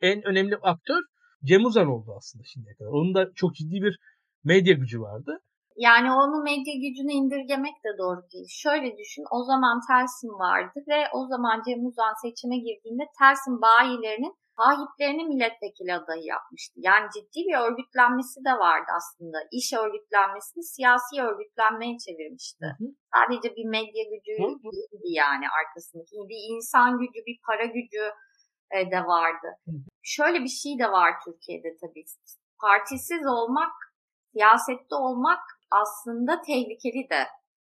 en önemli aktör Cem Uzan oldu aslında şimdiye kadar. Onun da çok ciddi bir medya gücü vardı. Yani onun medya gücünü indirgemek de doğru değil. Şöyle düşün, o zaman Telsim vardı ve o zaman Cem Uzan seçime girdiğinde Telsim bayilerinin sahiplerini milletvekili adayı yapmıştı. Yani ciddi bir örgütlenmesi de vardı aslında. İş örgütlenmesini siyasi örgütlenmeye çevirmişti. Hı hı. Sadece bir medya gücü hı hı. değildi yani arkasındaki. Bir insan gücü, bir para gücü e, de vardı. Hı hı. Şöyle bir şey de var Türkiye'de tabii. Partisiz olmak, siyasette olmak aslında tehlikeli de.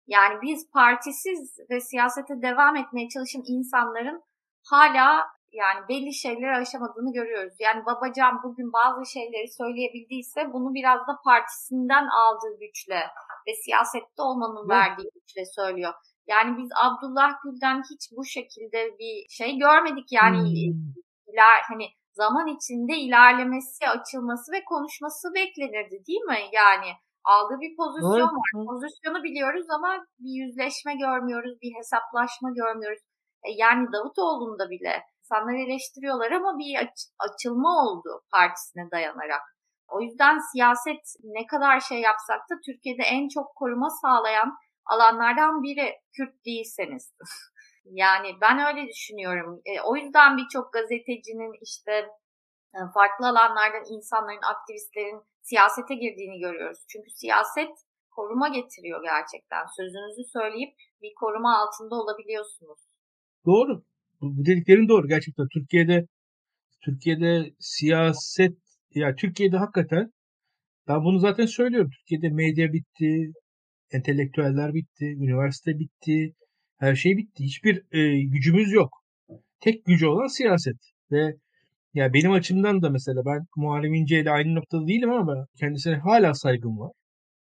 Yani biz partisiz ve siyasete devam etmeye çalışan insanların hala yani belli şeyleri aşamadığını görüyoruz. Yani Babacan bugün bazı şeyleri söyleyebildiyse bunu biraz da partisinden aldığı güçle ve siyasette olmanın verdiği güçle söylüyor. Yani biz Abdullah Gül'den hiç bu şekilde bir şey görmedik. Yani hmm. iler, hani zaman içinde ilerlemesi, açılması ve konuşması beklenirdi değil mi? Yani aldığı bir pozisyon evet. var. Pozisyonu biliyoruz ama bir yüzleşme görmüyoruz, bir hesaplaşma görmüyoruz. E yani Davutoğlu'nda bile insanlar eleştiriyorlar ama bir aç- açılma oldu partisine dayanarak. O yüzden siyaset ne kadar şey yapsak da Türkiye'de en çok koruma sağlayan alanlardan biri Kürt değilseniz. [laughs] yani ben öyle düşünüyorum. E, o yüzden birçok gazetecinin işte e, farklı alanlardan insanların, aktivistlerin siyasete girdiğini görüyoruz. Çünkü siyaset koruma getiriyor gerçekten. Sözünüzü söyleyip bir koruma altında olabiliyorsunuz. Doğru. Bu dediklerin doğru gerçekten. Türkiye'de Türkiye'de siyaset ya Türkiye'de hakikaten ben bunu zaten söylüyorum. Türkiye'de medya bitti, entelektüeller bitti, üniversite bitti, her şey bitti. Hiçbir e, gücümüz yok. Tek gücü olan siyaset ve ya benim açımdan da mesela ben Muharrem İnce ile aynı noktada değilim ama kendisine hala saygım var.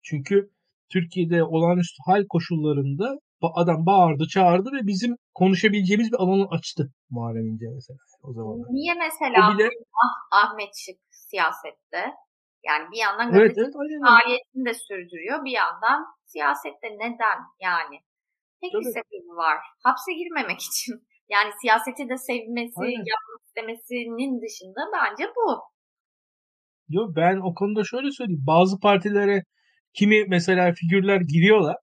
Çünkü Türkiye'de olağanüstü hal koşullarında adam bağırdı, çağırdı ve bizim konuşabileceğimiz bir alanı açtı Muharrem İnce mesela o zamanlar. Niye mesela bile... ah, Ahmet Şık siyasette? Yani bir yandan evet, evet, faaliyetini de sürdürüyor, bir yandan siyasette neden yani? Tek Tabii. bir sebebi var. Hapse girmemek için. Yani siyaseti de sevmesi, Aynen. yapmak istemesinin dışında bence bu. Yok ben o konuda şöyle söyleyeyim. Bazı partilere kimi mesela figürler giriyorlar.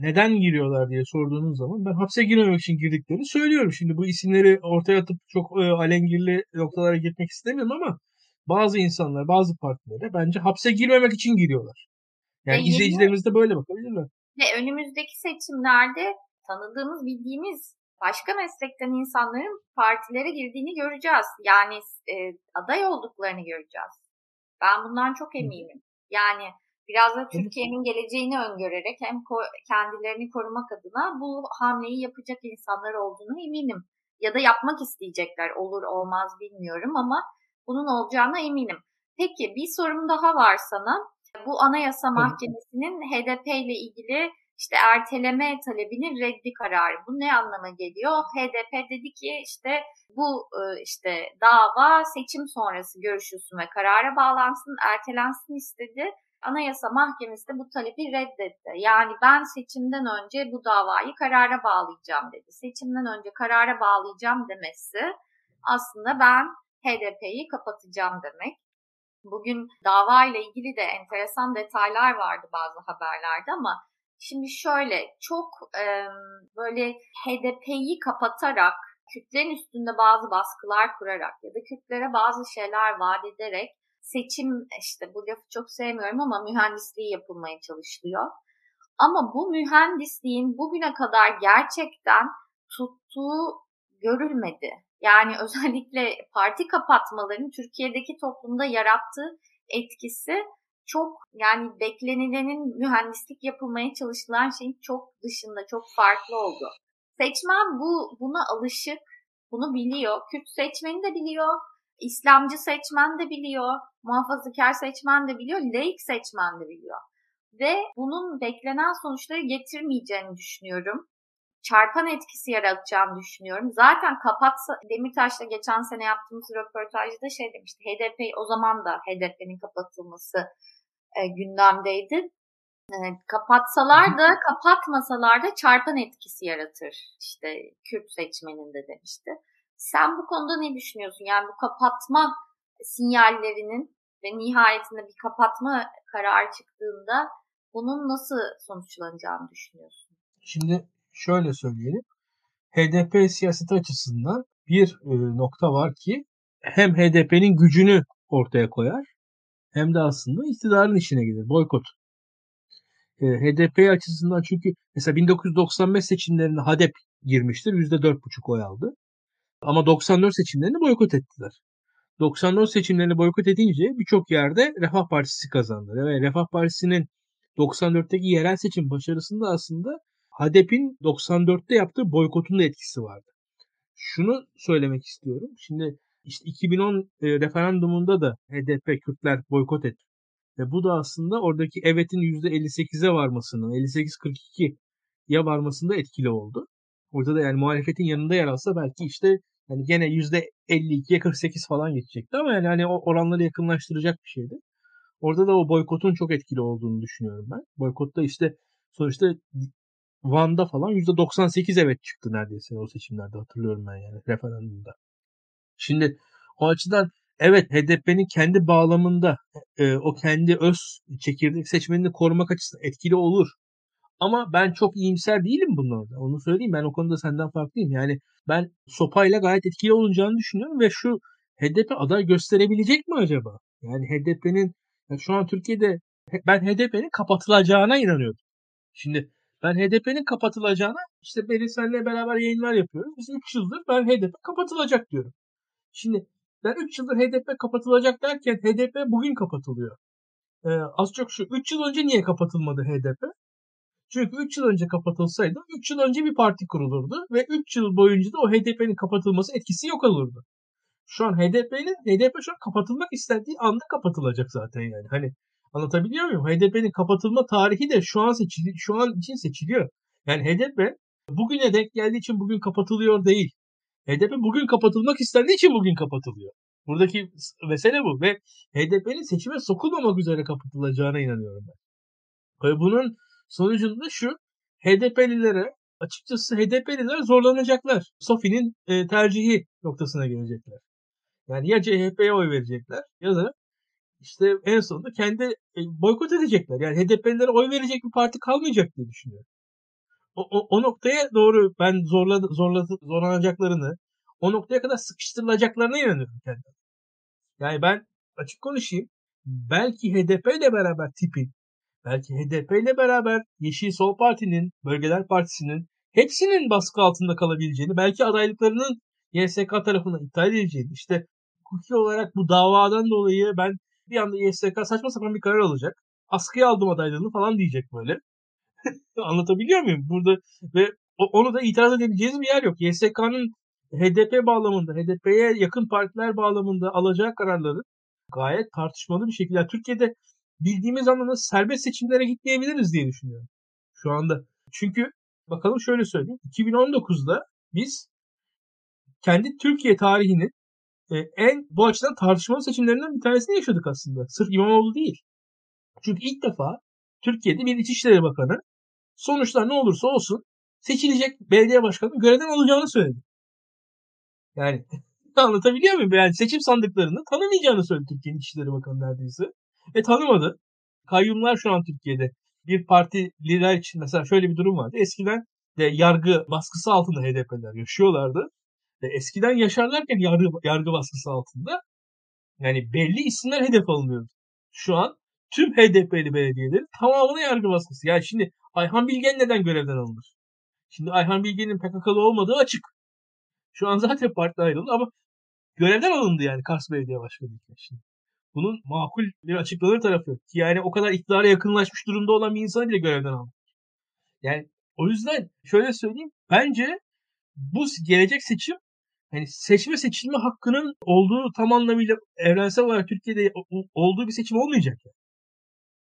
Neden giriyorlar diye sorduğunuz zaman ben hapse girmemek için girdiklerini söylüyorum. Şimdi bu isimleri ortaya atıp çok e, alengirli noktalara gitmek istemiyorum ama bazı insanlar, bazı partilere bence hapse girmemek için giriyorlar. Yani ve izleyicilerimiz de böyle bakabilirler. Ve önümüzdeki seçimlerde tanıdığımız, bildiğimiz başka meslekten insanların partilere girdiğini göreceğiz. Yani e, aday olduklarını göreceğiz. Ben bundan çok eminim. Yani biraz da Türkiye'nin geleceğini öngörerek hem ko- kendilerini korumak adına bu hamleyi yapacak insanlar olduğunu eminim. Ya da yapmak isteyecekler. Olur olmaz bilmiyorum ama bunun olacağına eminim. Peki bir sorum daha var sana. Bu Anayasa Mahkemesi'nin HDP ile ilgili işte erteleme talebinin reddi kararı. Bu ne anlama geliyor? HDP dedi ki işte bu e, işte dava seçim sonrası görüşülsün ve karara bağlansın, ertelensin istedi. Anayasa Mahkemesi de bu talebi reddetti. Yani ben seçimden önce bu davayı karara bağlayacağım dedi. Seçimden önce karara bağlayacağım demesi aslında ben HDP'yi kapatacağım demek. Bugün dava ile ilgili de enteresan detaylar vardı bazı haberlerde ama şimdi şöyle çok e, böyle HDP'yi kapatarak Kürtlerin üstünde bazı baskılar kurarak ya da Kürtlere bazı şeyler vaat ederek seçim işte bu lafı çok sevmiyorum ama mühendisliği yapılmaya çalışılıyor. Ama bu mühendisliğin bugüne kadar gerçekten tuttuğu görülmedi. Yani özellikle parti kapatmaların Türkiye'deki toplumda yarattığı etkisi çok yani beklenilenin mühendislik yapılmaya çalışılan şeyin çok dışında, çok farklı oldu. Seçmen bu buna alışık, bunu biliyor. Kürt seçmeni de biliyor, İslamcı seçmen de biliyor, muhafazakar seçmen de biliyor, laik seçmen de biliyor. Ve bunun beklenen sonuçları getirmeyeceğini düşünüyorum çarpan etkisi yaratacağını düşünüyorum. Zaten kapatsa Demirtaş'la geçen sene yaptığımız röportajda şey demişti. HDP o zaman da HDP'nin kapatılması e, gündemdeydi. E, kapatsalar da kapatmasalar da çarpan etkisi yaratır. İşte Kürt seçmeninde demişti. Sen bu konuda ne düşünüyorsun? Yani bu kapatma sinyallerinin ve nihayetinde bir kapatma kararı çıktığında bunun nasıl sonuçlanacağını düşünüyorsun? Şimdi şöyle söyleyelim. HDP siyaseti açısından bir e, nokta var ki hem HDP'nin gücünü ortaya koyar hem de aslında iktidarın işine gelir. Boykot. E, HDP açısından çünkü mesela 1995 seçimlerinde HDP girmiştir. %4,5 oy aldı. Ama 94 seçimlerini boykot ettiler. 94 seçimlerini boykot edince birçok yerde Refah Partisi kazandı. Ve Refah Partisi'nin 94'teki yerel seçim başarısında aslında HDP'in 94'te yaptığı boykotun da etkisi vardı. Şunu söylemek istiyorum. Şimdi işte 2010 e, referandumunda da HDP Kürtler boykot etti. Ve bu da aslında oradaki evetin %58'e varmasının, 58-42'ye varmasında etkili oldu. Orada da yani muhalefetin yanında yer alsa belki işte yani gene %52'ye 48 falan geçecekti ama yani hani o oranları yakınlaştıracak bir şeydi. Orada da o boykotun çok etkili olduğunu düşünüyorum ben. Boykotta işte sonuçta Van'da falan %98 evet çıktı neredeyse o seçimlerde hatırlıyorum ben yani referandumda. Şimdi o açıdan evet HDP'nin kendi bağlamında e, o kendi öz çekirdek seçmenini korumak açısından etkili olur. Ama ben çok iyimser değilim bunlarda. Onu söyleyeyim. Ben o konuda senden farklıyım. Yani ben sopayla gayet etkili olacağını düşünüyorum ve şu HDP aday gösterebilecek mi acaba? Yani HDP'nin şu an Türkiye'de ben HDP'nin kapatılacağına inanıyorum. Şimdi ben HDP'nin kapatılacağına işte Beri senle beraber yayınlar yapıyoruz. Biz 3 yıldır ben HDP kapatılacak diyorum. Şimdi ben 3 yıldır HDP kapatılacak derken HDP bugün kapatılıyor. Ee, az çok şu 3 yıl önce niye kapatılmadı HDP? Çünkü 3 yıl önce kapatılsaydı 3 yıl önce bir parti kurulurdu ve 3 yıl boyunca da o HDP'nin kapatılması etkisi yok olurdu. Şu an HDP'nin HDP şu an kapatılmak istediği anda kapatılacak zaten yani. Hani anlatabiliyor muyum? HDP'nin kapatılma tarihi de şu an seçili, şu an için seçiliyor. Yani HDP bugüne denk geldiği için bugün kapatılıyor değil. HDP bugün kapatılmak istendiği için bugün kapatılıyor. Buradaki mesele bu ve HDP'nin seçime sokulmamak üzere kapatılacağına inanıyorum ben. Ve bunun sonucunda şu HDP'lilere açıkçası HDP'liler zorlanacaklar. Sofi'nin e, tercihi noktasına gelecekler. Yani ya CHP'ye oy verecekler ya da işte en sonunda kendi e, boykot edecekler. Yani HDP'lilere oy verecek bir parti kalmayacak diye düşünüyorum. O, o, o noktaya doğru ben zorladı, zorladı, zorlanacaklarını, o noktaya kadar sıkıştırılacaklarına inanıyorum kendim. Yani ben açık konuşayım. Belki HDP ile beraber tipin, belki HDP ile beraber Yeşil Sol Parti'nin, Bölgeler Partisi'nin hepsinin baskı altında kalabileceğini, belki adaylıklarının YSK tarafından iptal edileceğini, işte hukuki olarak bu davadan dolayı ben bir anda YSK saçma sapan bir karar alacak. Askıya aldım adaylığını falan diyecek böyle. [laughs] Anlatabiliyor muyum? Burada ve onu da itiraz edebileceğiniz bir yer yok. YSK'nın HDP bağlamında, HDP'ye yakın partiler bağlamında alacağı kararları gayet tartışmalı bir şekilde. Yani Türkiye'de bildiğimiz anlamda serbest seçimlere gitmeyebiliriz diye düşünüyorum şu anda. Çünkü bakalım şöyle söyleyeyim. 2019'da biz kendi Türkiye tarihinin e, en bu açıdan tartışmalı seçimlerinden bir tanesini yaşadık aslında. Sırf İmamoğlu değil. Çünkü ilk defa Türkiye'de bir İçişleri Bakanı sonuçlar ne olursa olsun seçilecek belediye başkanı görevden alacağını söyledi. Yani [laughs] anlatabiliyor muyum? Yani seçim sandıklarını tanımayacağını söyledi Türkiye'nin İçişleri Bakanı neredeyse. Ve tanımadı. Kayyumlar şu an Türkiye'de bir parti lider için mesela şöyle bir durum vardı. Eskiden de yargı baskısı altında HDP'ler yaşıyorlardı. Ve eskiden yaşarlarken yargı, yargı baskısı altında yani belli isimler hedef alınıyordu. Şu an tüm HDP'li belediyelerin tamamına yargı baskısı. Yani şimdi Ayhan Bilgen neden görevden alınır? Şimdi Ayhan Bilgen'in PKK'lı olmadığı açık. Şu an zaten parti ayrıldı ama görevden alındı yani Kars Belediye Başkanı. Şimdi. Bunun makul bir açıklanır tarafı yok. Yani o kadar iktidara yakınlaşmış durumda olan bir insanı bile görevden aldı. Yani o yüzden şöyle söyleyeyim. Bence bu gelecek seçim hani seçme seçilme hakkının olduğu tam anlamıyla evrensel olarak Türkiye'de olduğu bir seçim olmayacak.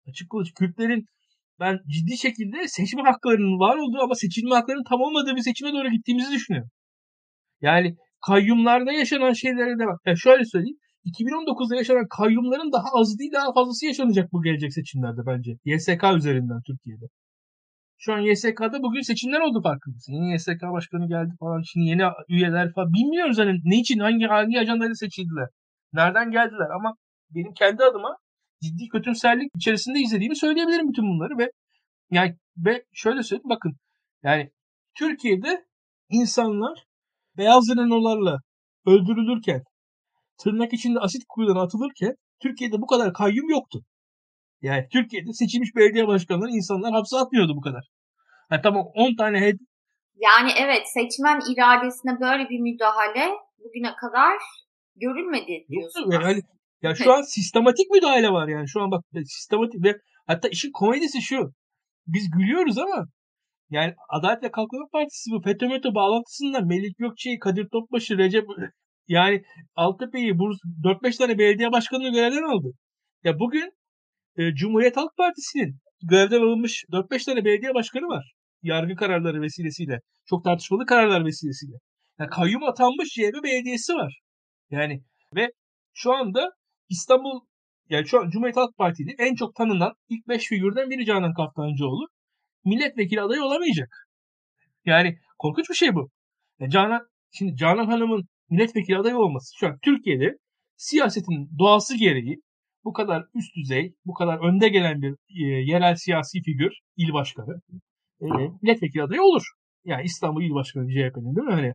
Açık konuşayım. Kürtlerin ben ciddi şekilde seçme haklarının var olduğu ama seçilme haklarının tam olmadığı bir seçime doğru gittiğimizi düşünüyorum. Yani kayyumlarda yaşanan şeylere de bak. Yani şöyle söyleyeyim. 2019'da yaşanan kayyumların daha az değil daha fazlası yaşanacak bu gelecek seçimlerde bence. YSK üzerinden Türkiye'de. Şu an YSK'da bugün seçimler oldu farkındasın. Yeni YSK başkanı geldi falan. Şimdi yeni üyeler falan. Bilmiyoruz hani ne için hangi hangi ajandayla seçildiler. Nereden geldiler ama benim kendi adıma ciddi kötümserlik içerisinde izlediğimi söyleyebilirim bütün bunları ve yani ve şöyle söyleyeyim bakın yani Türkiye'de insanlar beyaz renolarla öldürülürken tırnak içinde asit kuyularına atılırken Türkiye'de bu kadar kayyum yoktu. Yani Türkiye'de seçilmiş belediye başkanları insanlar hapse atmıyordu bu kadar. Yani tamam 10 tane head... Yani evet seçmen iradesine böyle bir müdahale bugüne kadar görülmedi diyorsun. Yani, ya [laughs] şu an sistematik müdahale var yani. Şu an bak sistematik ve hatta işin komedisi şu. Biz gülüyoruz ama Yani Adalet ve Kalkınma Partisi bu FETÖ METÖ bağlantısında Melih Gökçe'yi, Kadir Topbaşı, Recep [laughs] yani Altepe'yi, 4-5 tane belediye başkanını görevden aldı. Ya bugün e, Cumhuriyet Halk Partisi'nin görevden alınmış 4-5 tane belediye başkanı var. Yargı kararları vesilesiyle. Çok tartışmalı kararlar vesilesiyle. Yani kayyum atanmış CHP belediyesi var. Yani ve şu anda İstanbul yani şu an Cumhuriyet Halk Partisi'nin en çok tanınan ilk 5 figürden biri Canan Kaftancıoğlu. Milletvekili adayı olamayacak. Yani korkunç bir şey bu. Yani Canan, şimdi Canan Hanım'ın milletvekili adayı olması şu an Türkiye'de siyasetin doğası gereği bu kadar üst düzey, bu kadar önde gelen bir e, yerel siyasi figür, il başkanı, e, milletvekili adayı olur. Yani İstanbul il başkanı CHP'nin değil mi? Hani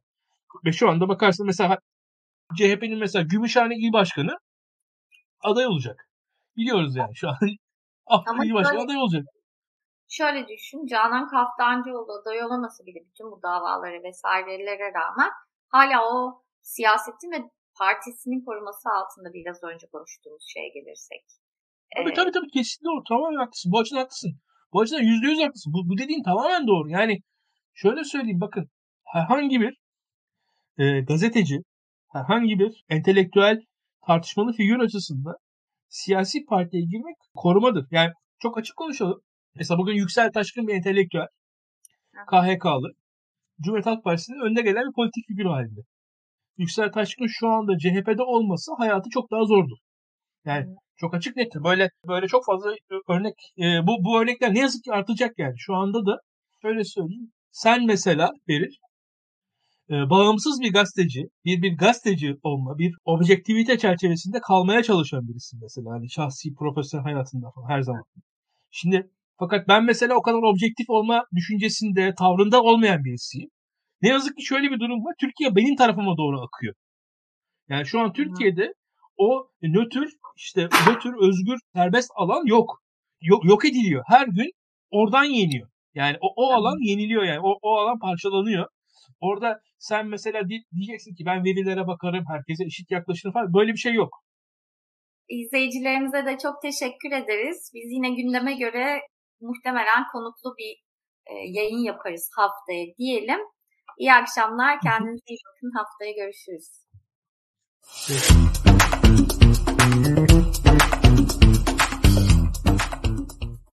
ve şu anda bakarsın mesela CHP'nin mesela Gümüşhane il başkanı aday olacak. Biliyoruz yani şu an [laughs] Afrin il başkanı aday olacak. Şöyle düşün, Canan Kaftancıoğlu aday olaması bile bütün bu davalara vesairelere rağmen hala o siyasetin ve partisinin koruması altında biraz önce konuştuğumuz şeye gelirsek. Tabii ee, tabii tabii kesinlikle doğru. Tamamen haklısın. Bu açıdan haklısın. Bu açıdan yüzde yüz haklısın. Bu, bu dediğin tamamen doğru. Yani şöyle söyleyeyim bakın. Herhangi bir e, gazeteci, herhangi bir entelektüel tartışmalı figür açısından siyasi partiye girmek korumadır. Yani çok açık konuşalım. Mesela bugün Yüksel Taşkın bir entelektüel. KHK'lı. Cumhuriyet Halk Partisi'nin önde gelen bir politik figür halinde. Yüksel Taşkın şu anda CHP'de olması hayatı çok daha zordu. Yani hmm. çok açık nettir. Böyle böyle çok fazla örnek e, bu bu örnekler ne yazık ki artacak yani. Şu anda da şöyle söyleyeyim. Sen mesela Beril e, bağımsız bir gazeteci, bir bir gazeteci olma, bir objektivite çerçevesinde kalmaya çalışan birisin mesela. Hani şahsi profesyonel hayatında falan her zaman. Şimdi fakat ben mesela o kadar objektif olma düşüncesinde, tavrında olmayan birisiyim. Ne yazık ki şöyle bir durum var. Türkiye benim tarafıma doğru akıyor. Yani şu an Türkiye'de o nötr işte nötr özgür serbest alan yok. Yok, yok ediliyor. Her gün oradan yeniyor. Yani o, o alan yeniliyor yani. O, o alan parçalanıyor. Orada sen mesela diyeceksin ki ben verilere bakarım, herkese eşit yaklaşırım falan. Böyle bir şey yok. İzleyicilerimize de çok teşekkür ederiz. Biz yine gündeme göre muhtemelen konuklu bir e, yayın yaparız haftaya diyelim. İyi akşamlar. Kendinize iyi bakın. Haftaya görüşürüz.